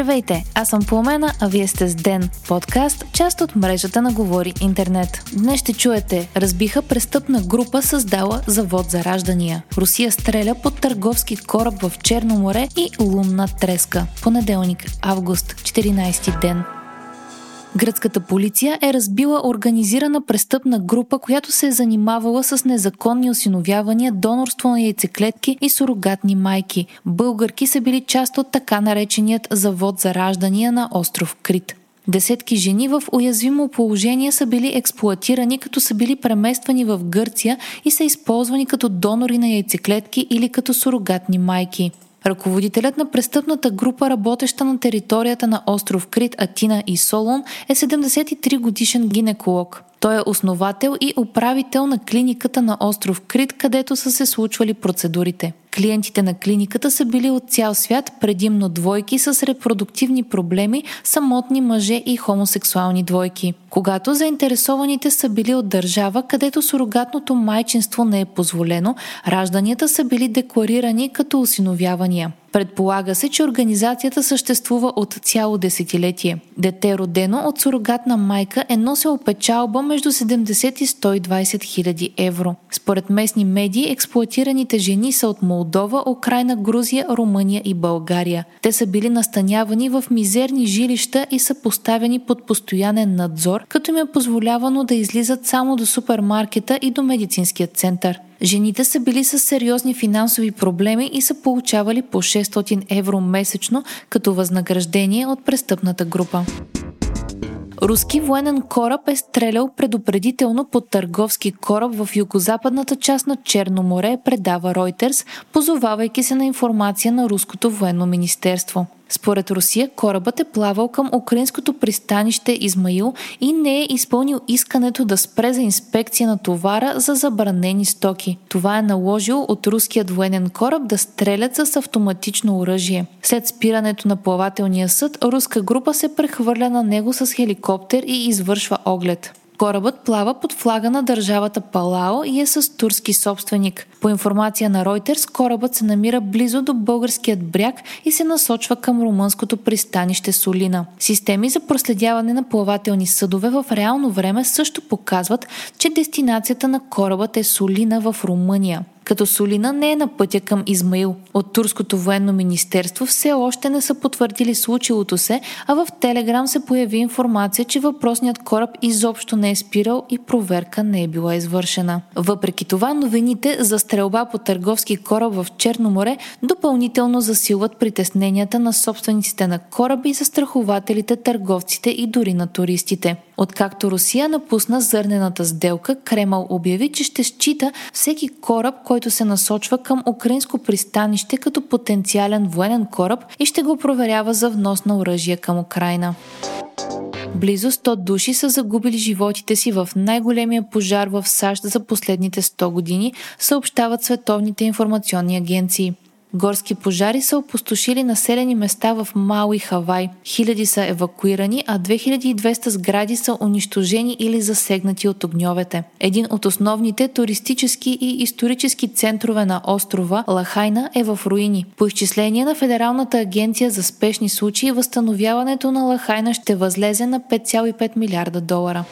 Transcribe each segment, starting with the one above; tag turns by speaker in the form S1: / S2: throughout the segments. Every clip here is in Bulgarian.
S1: Здравейте, аз съм Пламена, а вие сте с Ден, подкаст, част от мрежата на Говори Интернет. Днес ще чуете, разбиха престъпна група създала завод за раждания. Русия стреля под търговски кораб в Черно море и лунна треска. Понеделник, август, 14 ден. Гръцката полиция е разбила организирана престъпна група, която се е занимавала с незаконни осиновявания, донорство на яйцеклетки и сурогатни майки. Българки са били част от така нареченият завод за раждания на остров Крит. Десетки жени в уязвимо положение са били експлуатирани, като са били премествани в Гърция и са използвани като донори на яйцеклетки или като сурогатни майки. Ръководителят на престъпната група, работеща на територията на остров Крит, Атина и Солон, е 73 годишен гинеколог. Той е основател и управител на клиниката на остров Крит, където са се случвали процедурите. Клиентите на клиниката са били от цял свят, предимно двойки с репродуктивни проблеми, самотни мъже и хомосексуални двойки. Когато заинтересованите са били от държава, където сурогатното майчинство не е позволено, ражданията са били декларирани като осиновявания. Предполага се, че организацията съществува от цяло десетилетие. Дете родено от сурогатна майка е носило печалба между 70 и 120 хиляди евро. Според местни медии, експлуатираните жени са от Молдова, Украина, Грузия, Румъния и България. Те са били настанявани в мизерни жилища и са поставени под постоянен надзор, като им е позволявано да излизат само до супермаркета и до медицинския център. Жените са били с сериозни финансови проблеми и са получавали по 600 евро месечно като възнаграждение от престъпната група. Руски военен кораб е стрелял предупредително под търговски кораб в югозападната част на Черно море, предава Reuters, позовавайки се на информация на Руското военно министерство. Според Русия, корабът е плавал към украинското пристанище Измаил и не е изпълнил искането да спре за инспекция на товара за забранени стоки. Това е наложил от руският военен кораб да стрелят с автоматично оръжие. След спирането на плавателния съд, руска група се прехвърля на него с хеликоптер и извършва оглед. Корабът плава под флага на държавата Палао и е с турски собственик. По информация на Reuters, корабът се намира близо до българският бряг и се насочва към румънското пристанище Солина. Системи за проследяване на плавателни съдове в реално време също показват, че дестинацията на корабът е Солина в Румъния като Солина не е на пътя към Измаил. От Турското военно министерство все още не са потвърдили случилото се, а в Телеграм се появи информация, че въпросният кораб изобщо не е спирал и проверка не е била извършена. Въпреки това, новините за стрелба по търговски кораб в Черно море допълнително засилват притесненията на собствениците на кораби, застрахователите, търговците и дори на туристите. Откакто Русия напусна зърнената сделка, Кремъл обяви, че ще счита всеки кораб, който се насочва към украинско пристанище като потенциален военен кораб и ще го проверява за внос на оръжие към Украина. Близо 100 души са загубили животите си в най-големия пожар в САЩ за последните 100 години, съобщават световните информационни агенции. Горски пожари са опустошили населени места в Мауи, Хавай. Хиляди са евакуирани, а 2200 сгради са унищожени или засегнати от огньовете. Един от основните туристически и исторически центрове на острова, Лахайна, е в руини. По изчисление на Федералната агенция за спешни случаи, възстановяването на Лахайна ще възлезе на 5,5 милиарда долара.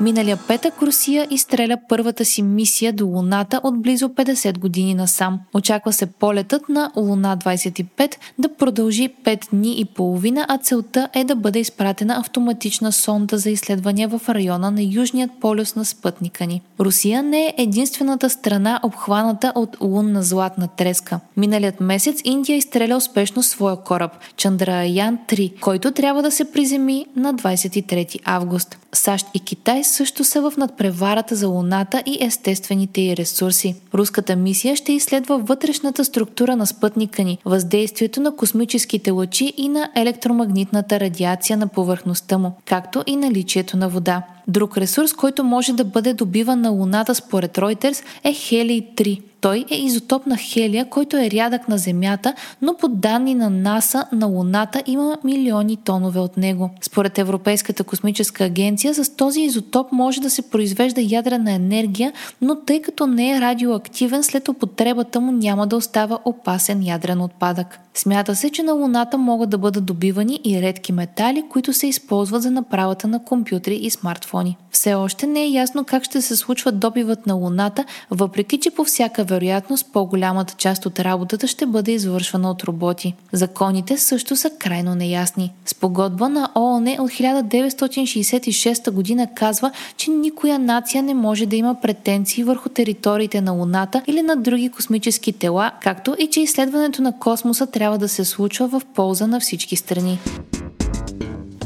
S1: Миналия петък Русия изстреля първата си мисия до Луната от близо 50 години насам. Очаква се полетът на Луна 25 да продължи 5 дни и половина, а целта е да бъде изпратена автоматична сонда за изследвания в района на Южният полюс на спътника ни. Русия не е единствената страна обхваната от лунна златна треска. Миналият месец Индия изстреля успешно своя кораб Чандраян 3, който трябва да се приземи на 23 август. САЩ и Китай също са в надпреварата за Луната и естествените й ресурси. Руската мисия ще изследва вътрешната структура на спътника ни, въздействието на космическите лъчи и на електромагнитната радиация на повърхността му, както и наличието на вода. Друг ресурс, който може да бъде добиван на Луната според Reuters е Хелий-3. Той е изотоп на хелия, който е рядък на Земята, но по данни на НАСА на Луната има милиони тонове от него. Според Европейската космическа агенция, с този изотоп може да се произвежда ядрена енергия, но тъй като не е радиоактивен, след употребата му няма да остава опасен ядрен отпадък. Смята се, че на Луната могат да бъдат добивани и редки метали, които се използват за направата на компютри и смартфони. Все още не е ясно как ще се случва добивът на Луната, въпреки че по всяка вероятност по-голямата част от работата ще бъде извършвана от роботи. Законите също са крайно неясни. Спогодба на ООН от 1966 година казва, че никоя нация не може да има претенции върху териториите на Луната или на други космически тела, както и че изследването на космоса трябва да се случва в полза на всички страни.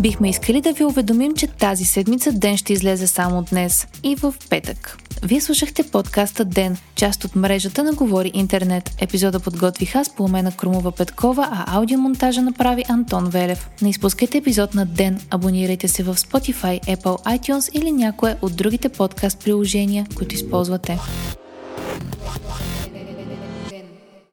S1: Бихме искали да ви уведомим, че тази седмица ден ще излезе само днес и в петък. Вие слушахте подкаста Ден, част от мрежата на Говори Интернет. Епизода подготвих аз по умена Крумова Петкова, а аудиомонтажа направи Антон Велев. Не изпускайте епизод на Ден, абонирайте се в Spotify, Apple, iTunes или някое от другите подкаст приложения, които използвате.